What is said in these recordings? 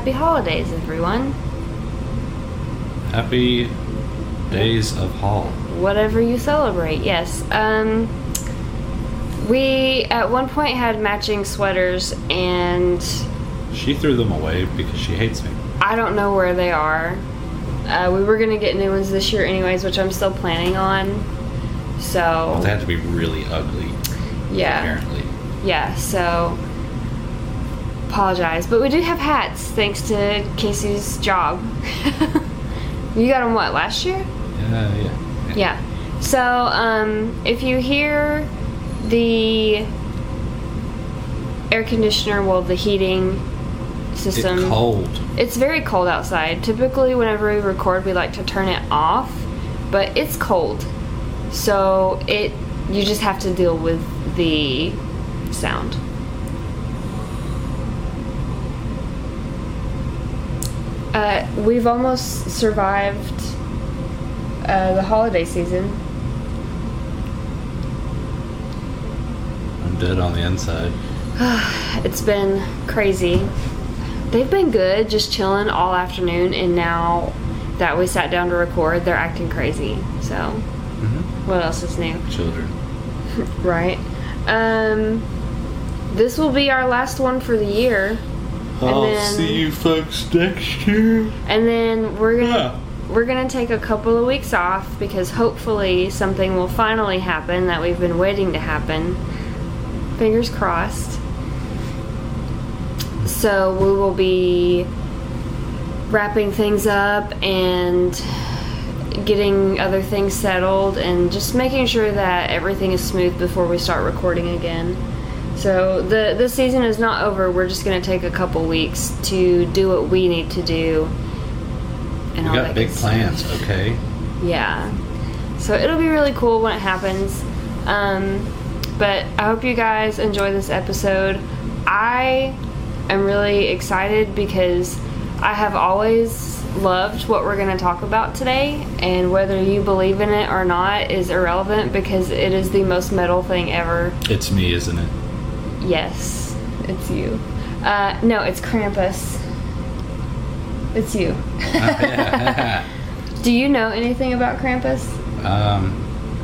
happy holidays, everyone. Happy days of Hall. Whatever you celebrate, yes. Um, we at one point had matching sweaters, and She threw them away because she hates me. I don't know where they are. Uh, we were gonna get new ones this year, anyways, which I'm still planning on. So They had to be really ugly, yeah, apparently. yeah. So apologize, but we do have hats thanks to Casey's job. you got them what last year? Yeah, yeah. Yeah. So, um, if you hear the air conditioner, well, the heating system. It's cold. it's very cold outside. Typically, whenever we record, we like to turn it off, but it's cold. So, it you just have to deal with the sound. Uh, we've almost survived uh, the holiday season. I'm dead on the inside. It's been crazy. They've been good, just chilling all afternoon, and now that we sat down to record, they're acting crazy. So, Mm-hmm. what else is new? Children. Right. Um, this will be our last one for the year, I'll then- see you folks next year. and then we're gonna Yeah. we're gonna take a couple of weeks off because hopefully something will finally happen that we've been waiting to happen. Fingers crossed. So we will be wrapping things up and getting other things settled and just making sure that everything is smooth before we start recording again. So the this season is not over. We're just gonna take a couple weeks to do what we need to do. And We all got that big good stuff. plans, okay? Yeah. So it'll be really cool when it happens. Um, but I hope you guys enjoy this episode. I am really excited because I have always loved what we're going to talk about today, and whether you believe in it or not is irrelevant because it is the most metal thing ever. It's me, isn't it? Yes, it's you. Uh, no, it's Krampus. It's you. Do you know anything about Krampus? um,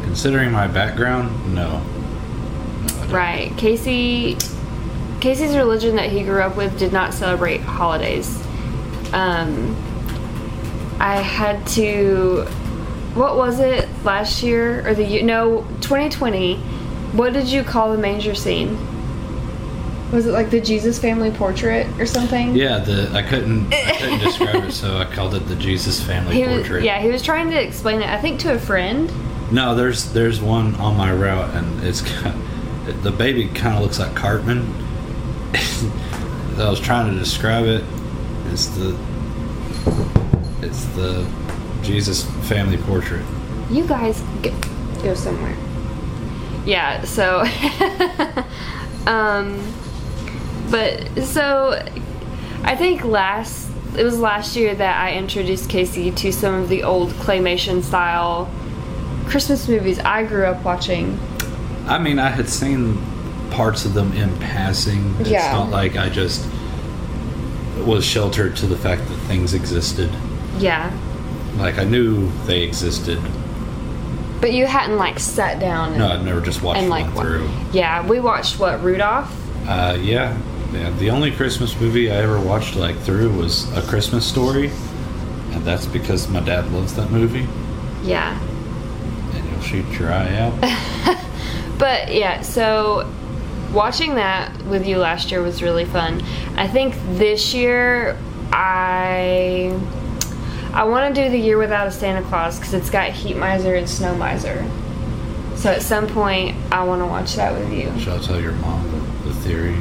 considering my background, no. No, Right. Casey Casey's religion that he grew up with did not celebrate holidays. Um I had to what was it last year or the year no 2020 what did you call the manger scene was it like the jesus family portrait or something Yeah, the I couldn't I couldn't describe it, so I called it the Jesus family he was, portrait. yeah he was trying to explain it i think to a friend No, there's there's one on my route, and it's kind the baby kind of looks like Cartman. I was trying to describe it. It's the it's the Jesus family portrait. You guys go, go somewhere. Yeah, so um but so I think last it was last year that I introduced Casey to some of the old claymation style Christmas movies I grew up watching. I mean, I had seen parts of them in passing. It's Yeah. not like I just was sheltered to the fact that things existed. Yeah. Like I knew they existed. But you hadn't like sat down and, No, I'd never just watched and like through. Yeah, we watched what, Rudolph? Uh, yeah, yeah. The only Christmas movie I ever watched like through was A Christmas Story, and that's because my dad loves that movie. Yeah. And you'll shoot your eye out. But yeah, so watching that with you last year was really fun. I think this year I I want to do the year without a Santa Claus because it's got Heat Miser and Snow Miser. So at some point I want to watch that with you. Shall I tell your mom the, the theory?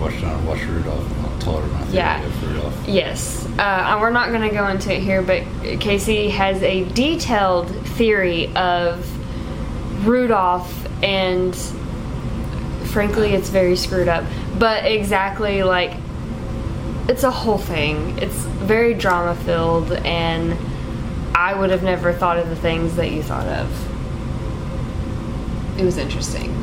We should watch it on Watch Rudolph. I'll tell her my Yeah. of Rudolph. Yes, uh, and we're not going to go into it here, but Casey has a detailed theory of Rudolph, and frankly, it's very screwed up. But exactly like it's a whole thing. It's very drama filled, and I would have never thought of the things that you thought of. It was interesting.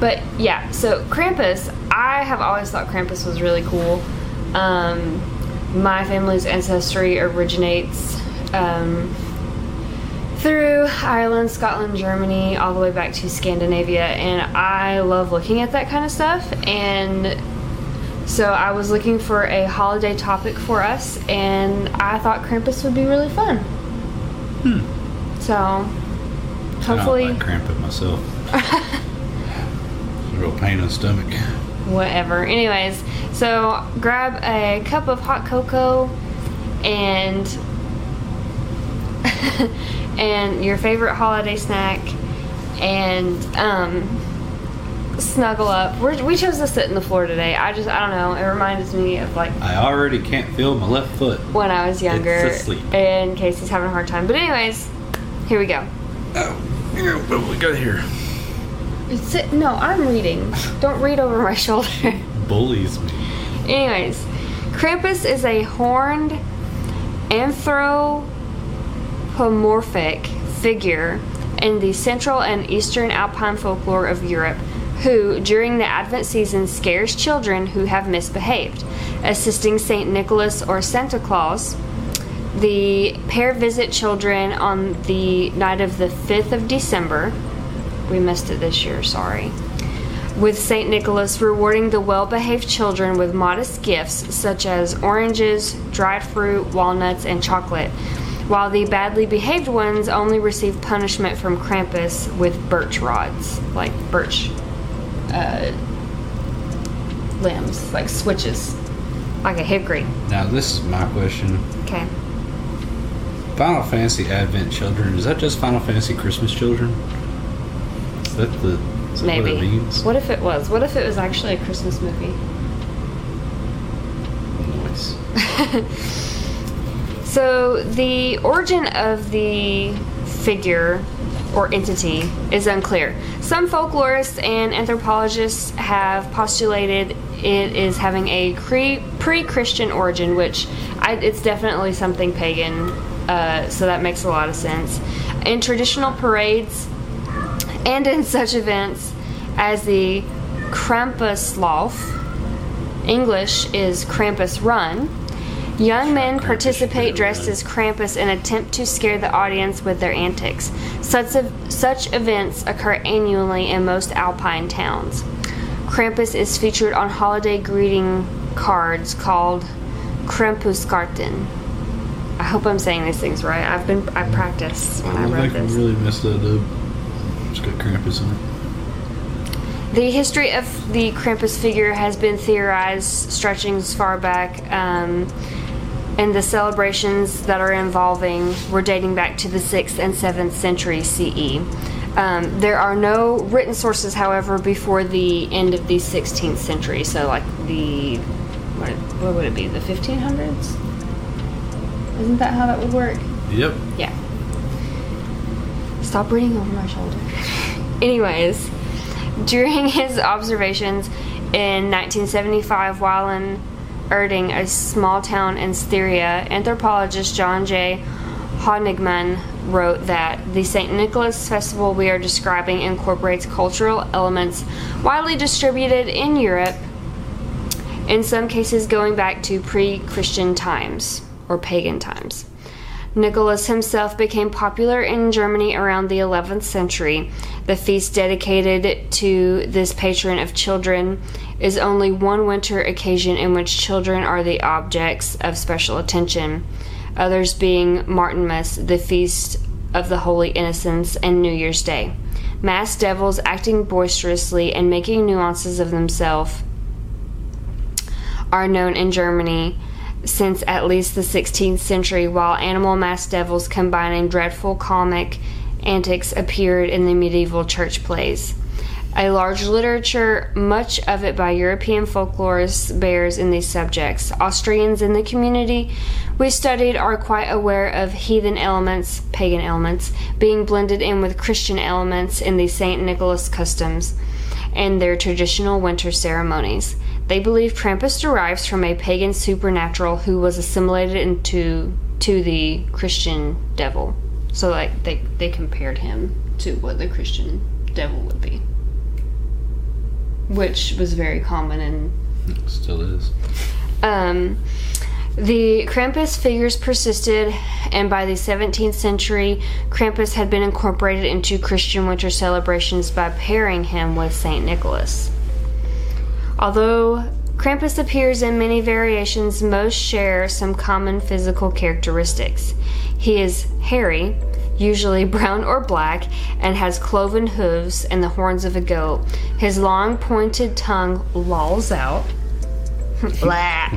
But yeah, so Krampus, I have always thought Krampus was really cool. Um, my family's ancestry originates um, through Ireland, Scotland, Germany, all the way back to Scandinavia, and I love looking at that kind of stuff. And so I was looking for a holiday topic for us, and I thought Krampus would be really fun. So hopefully, I don't like cramping myself. it's a real pain in the stomach. whatever. Anyways, so grab a cup of hot cocoa and and your favorite holiday snack and um snuggle up. We're, we chose to sit in the floor today. I just I don't know. It reminds me of like I already can't feel my left foot. when I was younger It's asleep. and Casey's having a hard time. But anyways, here we go. Oh, here, what we got here? Sit, no, I'm reading. Don't read over my shoulder. Bullies me. Anyways, Krampus is a horned anthropomorphic figure in the central and eastern alpine folklore of Europe who, during the Advent season, scares children who have misbehaved. Assisting St. Nicholas or Santa Claus, the pair visit children on the night of the 5th of December. We missed it this year, sorry with St. Nicholas rewarding the well behaved children with modest gifts such as oranges, dried fruit, walnuts, and chocolate, while the badly behaved ones only receive punishment from Krampus with birch rods, like birch uh, limbs, like switches, like a hickory. Now, this is my question. Okay. Final Fantasy Advent Children, is that just Final Fantasy Christmas Children? That the is that Maybe. what it means? What if it was? What if it was actually a Christmas movie? Noise. So the origin of the figure or entity is unclear. Some folklorists and anthropologists have postulated it is having a cre- pre-Christian origin, which I, it's definitely something pagan. Uh, so that makes a lot of sense. In traditional parades and in such events as the Krampuslauf, English is Krampus Run. Young men participate dressed as Krampus and attempt to scare the audience with their antics. Such, of, such events occur annually in most alpine towns. Krampus is featured on holiday greeting cards called Krampuskarten. I hope I'm saying these things right. I've been I practiced when I, I wrote this. we really messed that up. It's got Krampus in it. The history of the Krampus figure has been theorized stretching as far back, um, and the celebrations that are involving were dating back to the 6th and 7th century CE. Um, there are no written sources, however, before the end of the 16th century, so like the, what, what would it be, the 1500s? Isn't that how that would work? Yep. Yeah. Stop reading over my shoulder. Anyways, during his observations in 1975 while in Erding, a small town in Styria, anthropologist John J. Honigmann wrote that the St. Nicholas festival we are describing incorporates cultural elements widely distributed in Europe, in some cases going back to pre Christian times or pagan times. Nicholas himself became popular in Germany around the 11th century. The feast dedicated to this patron of children is only one winter occasion in which children are the objects of special attention, others being Martinmas, the feast of the Holy Innocents, and New Year's Day. Masked devils acting boisterously and making nuances of themselves are known in Germany since at least the 16th century, while animal masked devils combining dreadful comic antics appeared in the medieval church plays. A large literature, much of it by European folklorists, bears in these subjects. Austrians in the community we studied are quite aware of heathen elements, pagan elements, being blended in with Christian elements in the St. Nicholas customs and their traditional winter ceremonies. They believe Krampus derives from a pagan supernatural who was assimilated into to the Christian devil. So like they they compared him to what the Christian devil would be. which was very common and Still is. um, the Krampus figures persisted, and by the 17th century, Krampus had been incorporated into Christian winter celebrations by pairing him with St. Nicholas. Although Krampus appears in many variations, most share some common physical characteristics. He is hairy, usually brown or black, and has cloven hooves and the horns of a goat. His long pointed tongue lolls out. Blah.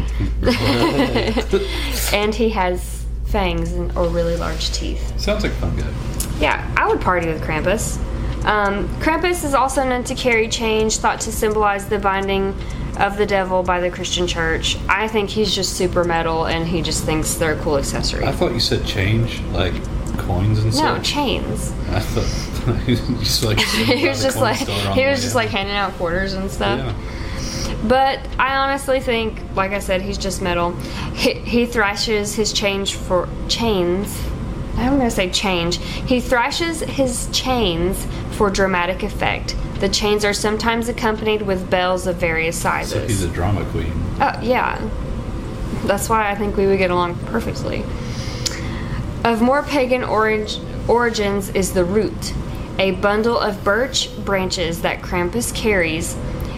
and he has fangs and, or really large teeth. Sounds like fun guy. Yeah, I would party with Krampus. Um, Krampus is also known to carry change, thought to symbolize the binding of the devil by the Christian church. I think he's just super metal and he just thinks they're a cool accessory. I thought you said change, like coins and stuff. no, chains. I thought he was just like he was just like he was just like handing out quarters and stuff. yeah. But I honestly think, like I said, he's just metal. He, he thrashes his change for chains. I'm gonna say change. He thrashes his chains for dramatic effect. The chains are sometimes accompanied with bells of various So he's sizes. a drama queen. Oh, yeah. That's why I think we would get along perfectly. Of more pagan orig- origins is the root, a bundle of birch branches that Krampus carries,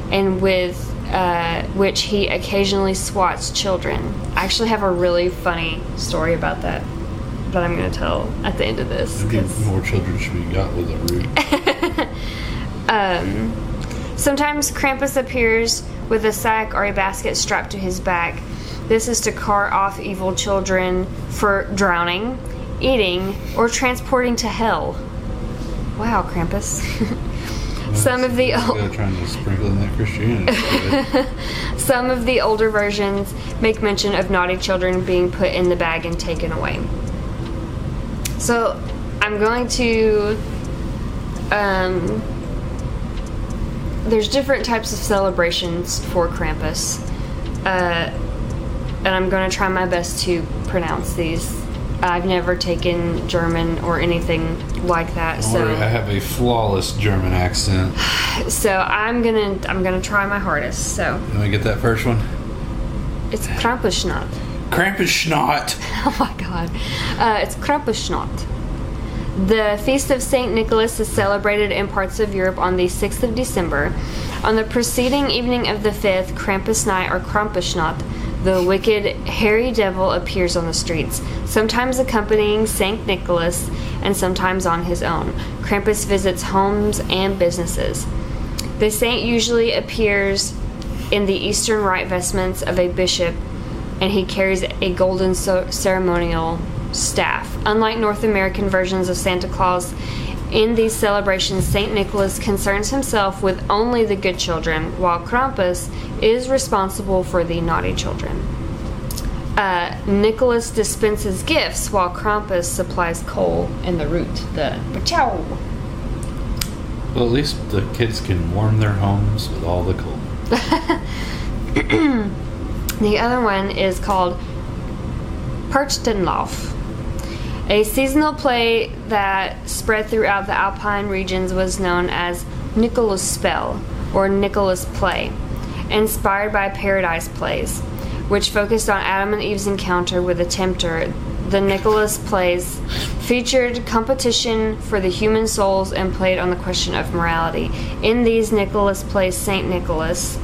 and with uh, which he occasionally swats children. I actually have a really funny story about that that I'm going to tell at the end of this. More children should be got with a root. Um, sometimes Krampus appears with a sack or a basket strapped to his back. This is to cart off evil children for drowning, eating, or transporting to hell. Wow, Krampus. Some of the old, trying to sprinkle in that Christianity. some of the older versions make mention of naughty children being put in the bag and taken away. So, I'm going to um, there's different types of celebrations for Krampus, uh, and I'm going to try my best to pronounce these. I've never taken German or anything like that, Don't worry, I have a flawless German accent. so I'm gonna I'm gonna try my hardest. So Let me get that first one. it's Krampusnacht. Oh my god. Uh, it's Krampusnacht. The Feast of St. Nicholas is celebrated in parts of Europe on the 6th of December. On the preceding evening of the 5th, Krampus night or Krampusnacht, the wicked, hairy devil appears on the streets, sometimes accompanying St. Nicholas and sometimes on his own. Krampus visits homes and businesses. The saint usually appears in the Eastern rite vestments of a bishop and he carries a golden so- ceremonial staff. Unlike North American versions of Santa Claus, in these celebrations, St. Nicholas concerns himself with only the good children, while Krampus is responsible for the naughty children. Uh, Nicholas dispenses gifts, while Krampus supplies coal and the root, the pachow. Well, at least the kids can warm their homes with all the coal. The other one is called Perchtenlauf. A seasonal play that spread throughout the Alpine regions was known as Nicholas Spell or Nicholas Play, inspired by Paradise Plays, which focused on Adam and Eve's encounter with the tempter. The Nicholas plays featured competition for the human souls and played on the question of morality. In these Nicholas plays, Saint Nicholas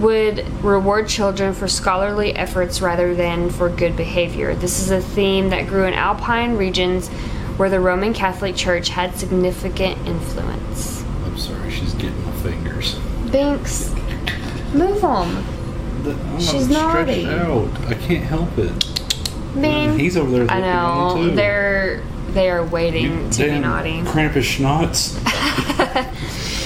would reward children for scholarly efforts rather than for good behavior. This is a theme that grew in Alpine regions where the Roman Catholic Church had significant influence. I'm sorry, she's getting my fingers. Binks, move on. The- She's naughty. out. I can't help it. Bean. He's over there I looking at me know they're they are waiting You to be naughty. Krampusschnotts.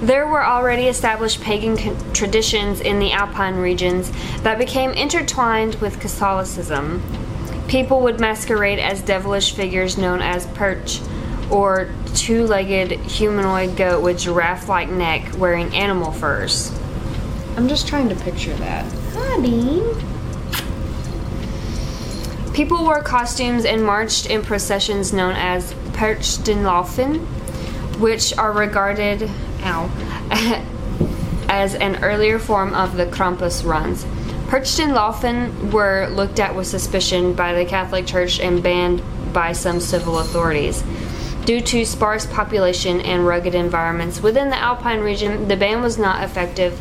There were already established pagan con- traditions in the Alpine regions that became intertwined with Catholicism. People would masquerade as devilish figures known as perch, or two legged humanoid goat with giraffe like neck wearing animal furs. I'm just trying to picture that. Hi, Bean. People wore costumes and marched in processions known as Perchtenlaufen, which are regarded ow, as an earlier form of the Krampus runs. Perchtenlaufen were looked at with suspicion by the Catholic Church and banned by some civil authorities. Due to sparse population and rugged environments within the Alpine region, the ban was not effective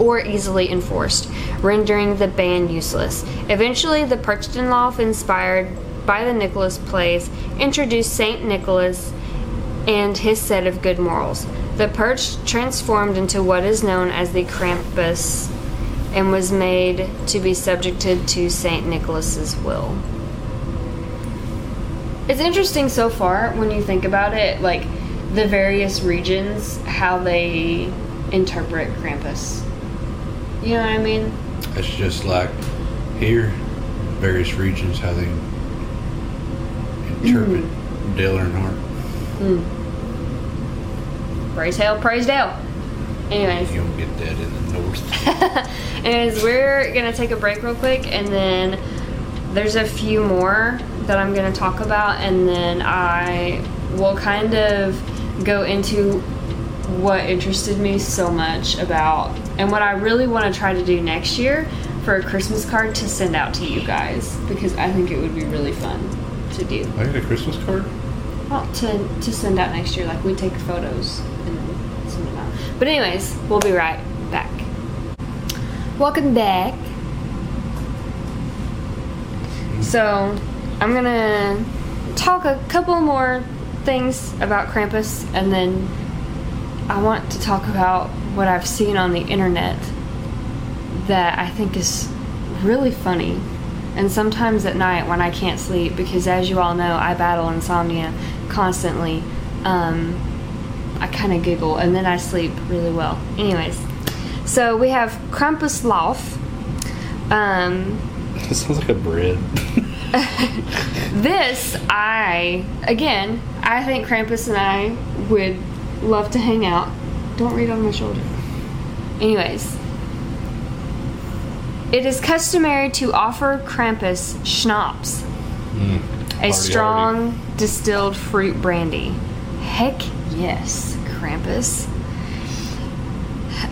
or easily enforced, rendering the ban useless. Eventually, the Perchtenlauf, inspired by the Nicholas plays, introduced Saint Nicholas and his set of good morals. The perch transformed into what is known as the Krampus and was made to be subjected to Saint Nicholas's will. It's interesting so far when you think about it, like the various regions, how they interpret Krampus. You know what I mean? It's just like here, various regions how they mm-hmm. interpret Dale Earnhardt. Mm. Praise Hail, praise Dale. Anyways. You don't get that in the north. Anyways, we're gonna take a break real quick, and then there's a few more that I'm gonna talk about, and then I will kind of go into what interested me so much about, and what I really want to try to do next year for a Christmas card to send out to you guys because I think it would be really fun to do. I got a Christmas card. Well, to to send out next year, like we take photos and send them out. But anyways, we'll be right back. Welcome back. So, I'm gonna talk a couple more things about Krampus, and then I want to talk about what I've seen on the internet that I think is really funny. And sometimes at night when I can't sleep, because as you all know, I battle insomnia constantly, um, I kind of giggle and then I sleep really well. Anyways, so we have Krampuslauf. Um, That sounds like a bread. this, I, again, I think Krampus and I would love to hang out. Don't read on my shoulder. Anyways, it is customary to offer Krampus schnapps, Mm. A strong distilled fruit brandy. Heck yes, Krampus.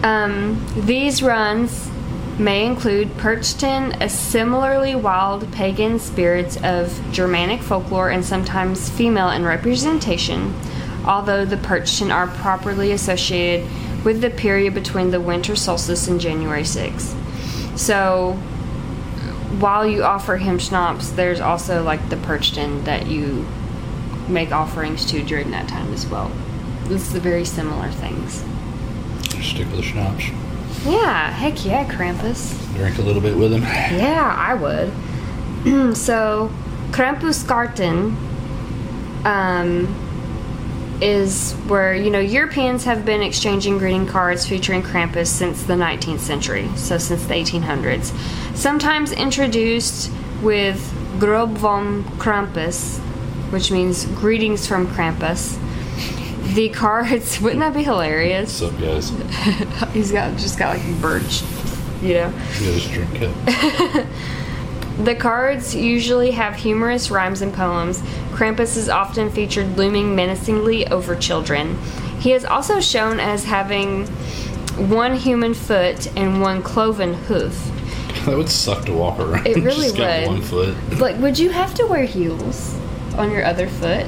Um, these runs may include Perchten, a similarly wild pagan spirits of Germanic folklore and sometimes female in representation, although the Perchten are properly associated with the period between the winter solstice and January 6th. So, while you offer him schnapps, there's also like the Perchten that you make offerings to during that time as well. This is very similar things. Stick with the schnapps. Yeah, heck yeah, Krampus. Drink a little bit with him. Yeah, I would. so, Krampuskarten um, is where, you know, Europeans have been exchanging greeting cards featuring Krampus since the 19th century, so since the 1800s. Sometimes introduced with Grob vom Krampus, which means greetings from Krampus. The cards, wouldn't that be hilarious? What's up, guys? He's got just got like birch, you know. You just drink it. The cards usually have humorous rhymes and poems. Krampus is often featured looming menacingly over children. He is also shown as having one human foot and one cloven hoof. That would suck to walk around. It really just got would. one foot. Like, would you have to wear heels on your other foot?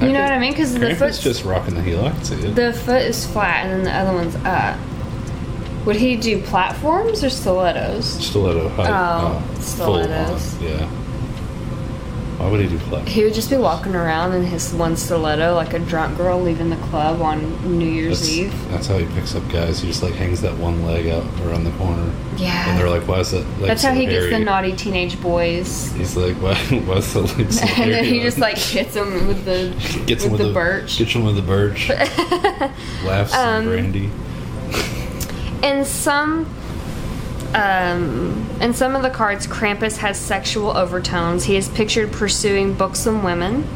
You know what I mean? Because the foot's just rocking the heel. I can see it. the foot is flat and then the other one's up. Would he do platforms or stilettos? Stiletto height. Oh, full stilettos. Yeah. Why would he do flat? He would just be walking around in his one stiletto like a drunk girl leaving the club on New Year's That's, Eve. that's how he picks up guys. He just like hangs that one leg out around the corner. Yeah. And they're like, "Why is that leg That's so how he gets the naughty teenage boys. He's like, "Why? Why is the leg so and then hairy?" he just like hits them with the gets him with with the birch. Gets him with the birch. Laughs Um, and brandy. In some um, in some of the cards, Krampus has sexual overtones. He is pictured pursuing buxom women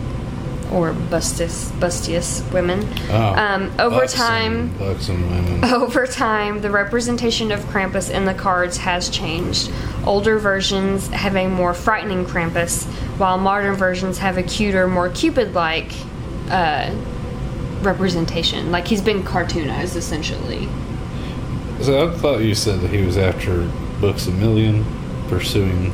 or bustious, bustious women. Oh, um, over buxom- time, buxom women. Over time, the representation of Krampus in the cards has changed. Older versions have a more frightening Krampus, while modern versions have a cuter, more Cupid like uh, representation. Like he's been cartoonized essentially. So I thought you said that he was after Books a Million, pursuing.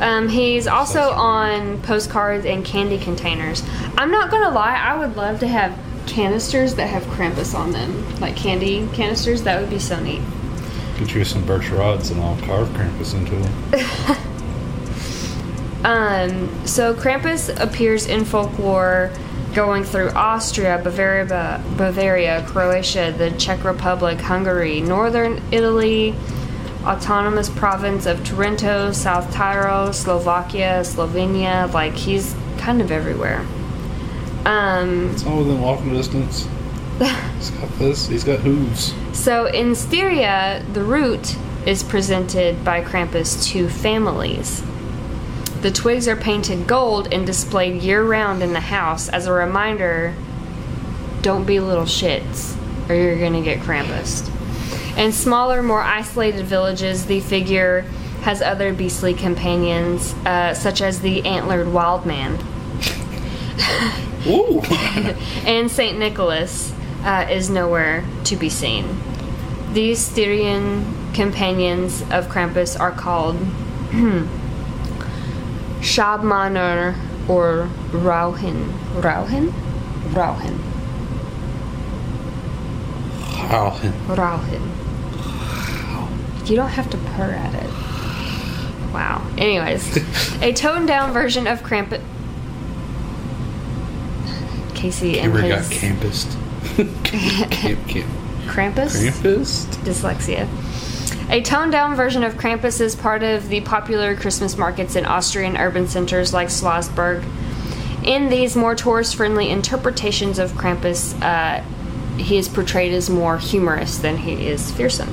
Um, he's also on postcards and candy containers. I'm not gonna lie, I would love to have canisters that have Krampus on them, like candy canisters. That would be so neat. Get you some birch rods and I'll carve Krampus into them. Um, so Krampus appears in folklore going through Austria, Bavaria, Bavaria, Croatia, the Czech Republic, Hungary, northern Italy, autonomous province of Trento, South Tyrol, Slovakia, Slovenia. Like he's kind of everywhere. Um, It's all within walking distance. He's got this. He's got hooves. so in Styria, the root is presented by Krampus to families. The twigs are painted gold and displayed year round in the house as a reminder don't be little shits or you're gonna get Krampus. In smaller, more isolated villages, the figure has other beastly companions, uh, such as the antlered wild man. Ooh. and St. Nicholas uh, is nowhere to be seen. These Styrian companions of Krampus are called Schabmänner or Rauhin. Rauhin? Rauhin. Wow. Rauhin. You don't have to purr at it. Wow. Anyways, a toned down version of Krampus. Casey and Ever got his campused? camp, camp. Krampus. Krampus? dyslexia. A toned down version of Krampus is part of the popular Christmas markets in Austrian urban centers like Schlossberg. In these more tourist friendly interpretations of Krampus, uh, he is portrayed as more humorous than he is fearsome.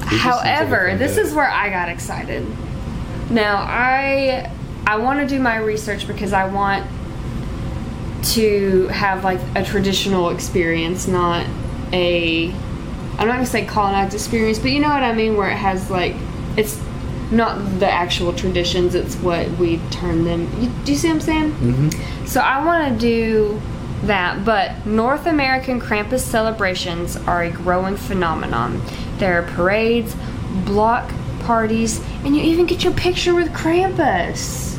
However, this is where I got excited. Now, I I want to do my research because I want to have like a traditional experience, not a I'm not gonna say colonized experience, but you know what I mean, where it has like it's not the actual traditions, it's what we turn them. You, do you see what I'm saying? Mm-hmm. So I want to do that, but North American Krampus celebrations are a growing phenomenon. There are parades, block parties, and you even get your picture with Krampus.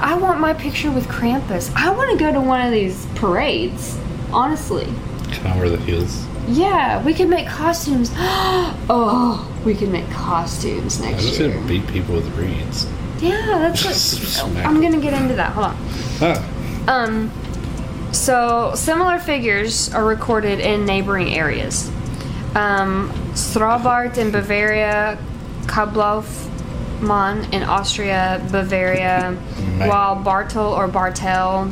I want my picture with Krampus. I want to go to one of these parades, honestly. Can I wear the heels? Yeah, we could make costumes. oh, we could make costumes next I just year. gonna beat people with reeds. Yeah, that's what. I'm gonna get into that. Hold on. Ah, Um, so similar figures are recorded in neighboring areas. Um, Strabart in Bavaria, Kablaufmann in Austria, Bavaria, Man. while Bartel or Bartel,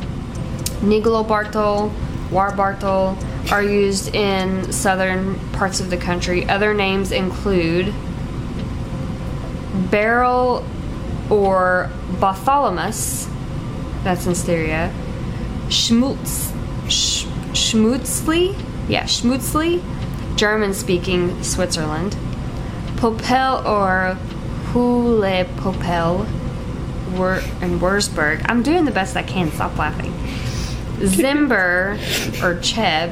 Niglo Bartel, War Bartel are used in southern parts of the country. Other names include Beryl or Bartholomeus, that's in Styria. Schmutz, Sch, Schmutzli, yeah, Schmutzli, German-speaking Switzerland. Popel or Hule Popel, Wur, in Wurzburg. I'm doing the best I can. Stop laughing. Zimber or Cheb.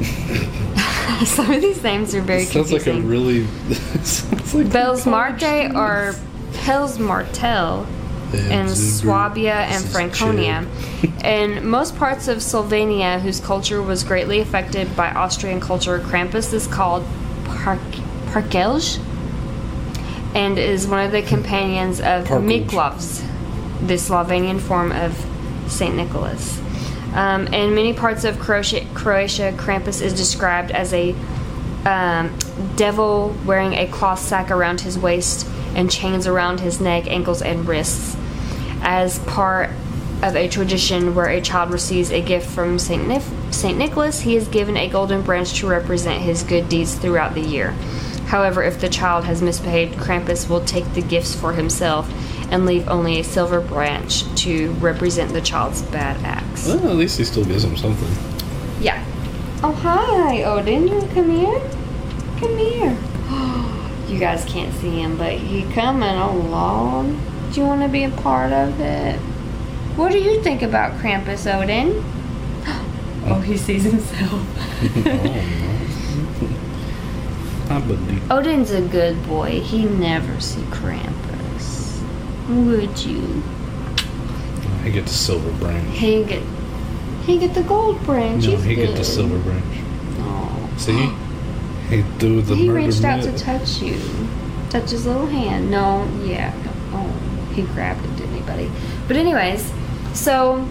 Some of these names are very sounds like a really. sounds like college Marte or Pels Martel in Swabia and Franconia. In most parts of Slovenia, whose culture was greatly affected by Austrian culture, Krampus is called Park- Parkelj and is one of the companions of Parkelj. Miklavs, the Slovenian form of St. Nicholas. Um, in many parts of Croatia, Croatia, Krampus is described as a um, devil wearing a cloth sack around his waist and chains around his neck, ankles, and wrists, as part of a tradition where a child receives a gift from Saint, Nif- Saint Nicholas. He is given a golden branch to represent his good deeds throughout the year. However, if the child has misbehaved, Krampus will take the gifts for himself and leave only a silver branch to represent the child's bad acts. Well, at least he still gives him something. Yeah. Oh, hi, Odin. Come here? Come here. You guys can't see him, but he coming along. Do you want to be a part of it? What do you think about Krampus, Odin? Oh, he sees himself. Oh, oh. I believe. Odin's a good boy. He never see Krampus. Would you? He get the silver branch. He get he get the gold branch. No, He's he get the silver branch. Aw. See? He threw the he reached out to touch you. Touch his little hand. No, yeah. Oh, he grabbed it, didn't he, buddy? But anyways, so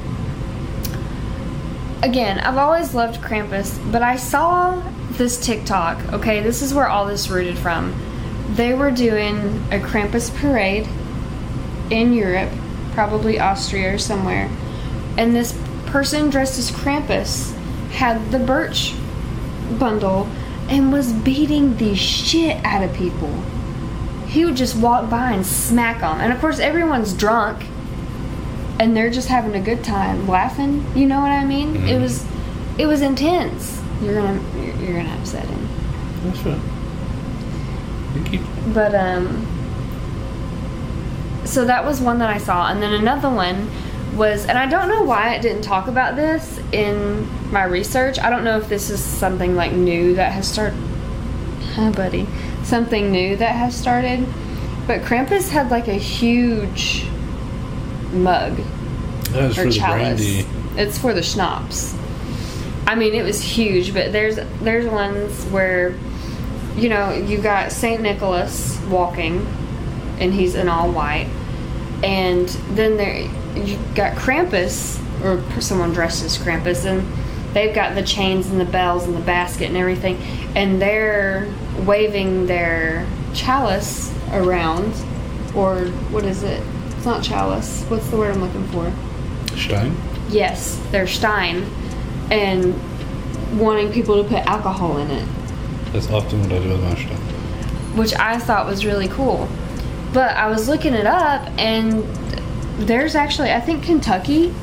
again, I've always loved Krampus, but I saw this TikTok. Okay, this is where all this rooted from. They were doing a Krampus parade in Europe, probably Austria or somewhere, and this person dressed as Krampus had the birch bundle and was beating the shit out of people. He would just walk by and smack them. And of course, everyone's drunk and they're just having a good time laughing. You know what I mean? It Mhm. was it was intense. You're to you're, you're to upset him. That's fine. You keep- But um so that was one that I saw and then another one was and I don't know why it didn't talk about this in my research. I don't know if this is something like new that has started Hi buddy. Something new that has started. But Krampus had like a huge mug That was or for the chalice. brandy. It's for the schnapps. I mean, it was huge, but there's there's ones where, you know, you got Saint Nicholas walking, and he's in all white, and then there you got Krampus or someone dressed as Krampus, and they've got the chains and the bells and the basket and everything, and they're waving their chalice around, or what is it? It's not chalice. What's the word I'm looking for? Stein? Yes, they're Stein, and wanting people to put alcohol in it, That's often what I do with my Stein. which I thought was really cool. But I was looking it up, and there's actually, I think Kentucky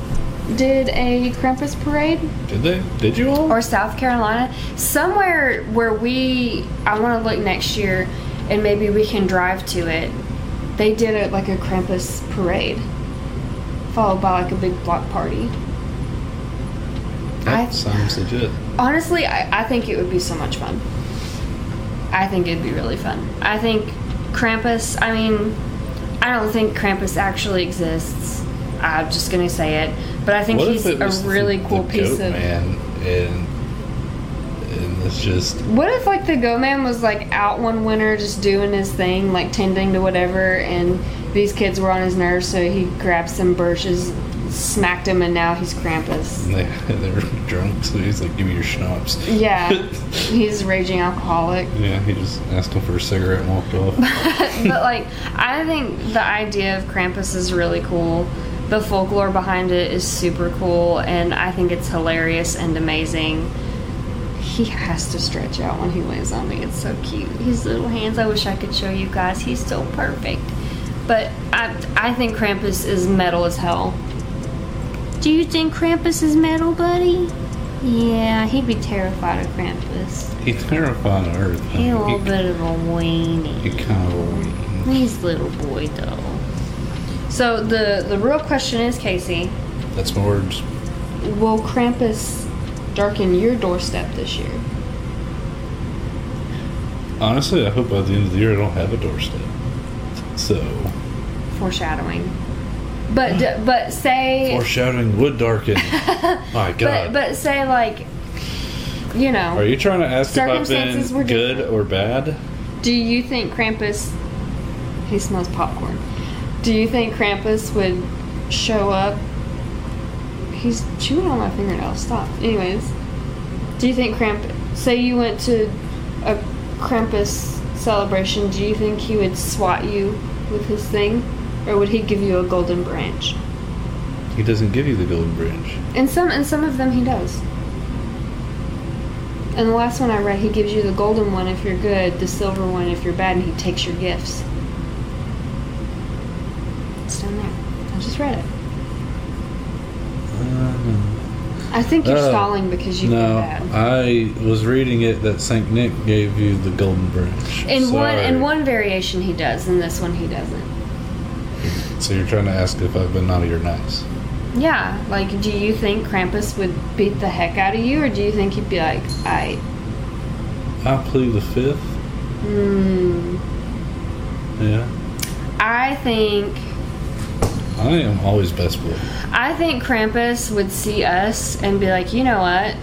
did a Krampus parade, Did they? Did you all? or South Carolina, somewhere where we, I want to look next year, and maybe we can drive to it. They did it like a Krampus parade, followed by like a big block party. That I- sounds legit. Honestly, I, I think it would be so much fun. I think it'd be really fun. I think Krampus, I mean, I don't think Krampus actually exists. I'm just gonna say it. But I think What he's a really the, cool the piece goat of. man and and it's just What if like the Go Man was like out one winter just doing his thing, like tending to whatever, and these kids were on his nerves, so he grabbed some birches, smacked him, and now he's Krampus. they they were drunk, so he's like, "Give me your schnapps." Yeah, he's a raging alcoholic. Yeah, he just asked him for a cigarette and walked off. but like I think the idea of Krampus is really cool. The folklore behind it is super cool and I think it's hilarious and amazing. He has to stretch out when he lays on me. It's so cute. His little hands. I wish I could show you guys. He's so perfect. But I I think Krampus is metal as hell. Do you think Krampus is metal, buddy? Yeah, he'd be terrified of Krampus. He's terrified of Earth. He's a little he, bit of a weenie. he kind of a weenie. He's little boy though. So the the real question is, Casey, that's my words. will Krampus darken your doorstep this year? Honestly, I hope by the end of the year I don't have a doorstep. So Foreshadowing. But but say foreshadowing would darken. My but God. but say like you know Are you trying to ask if I've Circumstances were been good different. or bad? do you think Krampus he smells popcorn. Do you think Krampus would show up? He's chewing on my fingernail. Stop. Anyways, do you think Krampus? Say you went to a Krampus celebration. Do you think he would swat you with his thing, or would he give you a golden branch? He doesn't give you the golden branch. And some and some of them he does. And the last one I read, he gives you the golden one if you're good, the silver one if you're bad, and he takes your gifts. It's down there. I just read it. I think you're Oh, stalling because you've no. I was reading it that Saint Nick gave you the golden branch. In one in one variation he does, in this one he doesn't. So you're trying to ask if I've been naughty or nice? Yeah, like, do you think Krampus would beat the heck out of you, or do you think he'd be like, I, I plead the fifth. hmm, Yeah. I think, I am always best boy. I think Krampus would see us and be like, you know what?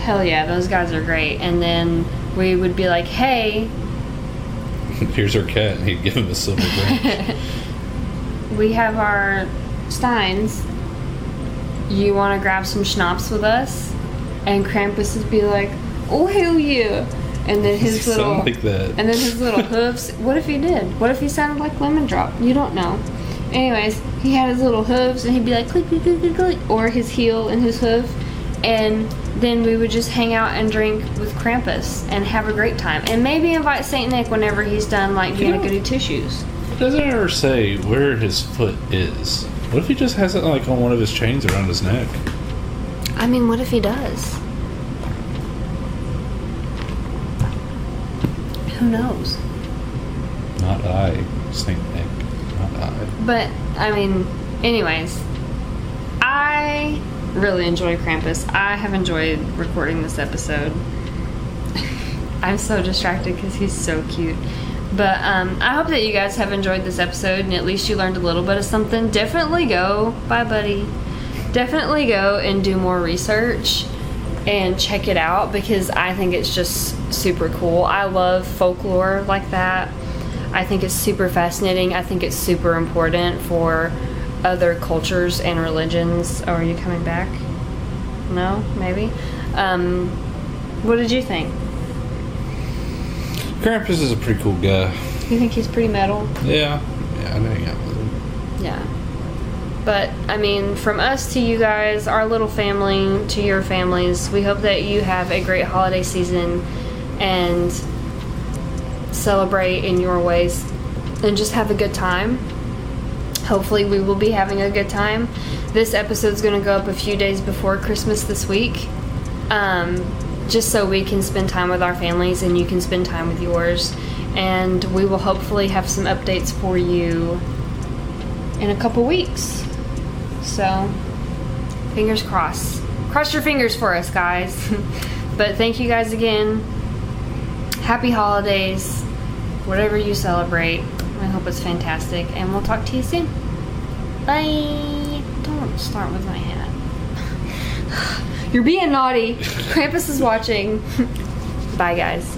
Hell yeah, those guys are great. And then we would be like, hey, Here's our cat, and he'd give him a silver branch. We have our steins. You want to grab some schnapps with us? And Krampus would be like, oh hell yeah! And then his little like and then his little hooves. What if he did? What if he sounded like Lemon Drop? You don't know. Anyways, he had his little hooves, and he'd be like click click click click click, or his heel and his hoof, and then we would just hang out and drink with Krampus and have a great time, and maybe invite Saint Nick whenever he's done like being a Yeah. goody two shoes. Doesn't ever say where his foot is. What if he just has it like on one of his chains around his neck? I mean, what if he does? Who knows? Not I, Saint Nick. Not I. But I mean, anyways, I really enjoy Krampus. I have enjoyed recording this episode. I'm so distracted because he's so cute. But um, I hope that you guys have enjoyed this episode and at least you learned a little bit of something. Definitely go, bye, buddy. Definitely go and do more research and check it out because I think it's just super cool. I love folklore like that. I think it's super fascinating. I think it's super important for other cultures and religions. Oh, are you coming back? No, maybe. Um, what did you think? Krampus is a pretty cool guy. You think he's pretty metal? Yeah. Yeah, I hang out with him. Yeah. But I mean, from us to you guys, our little family to your families, we hope that you have a great holiday season and celebrate in your ways and just have a good time. Hopefully, we will be having a good time. This episode is going to go up a few days before Christmas this week, um, just so we can spend time with our families and you can spend time with yours. And we will hopefully have some updates for you in a couple weeks. So, fingers crossed. Cross your fingers for us, guys. but thank you guys again. Happy holidays, whatever you celebrate. I hope it's fantastic, and we'll talk to you soon. Bye. Don't start with my hat. You're being naughty. Krampus is watching. Bye, guys.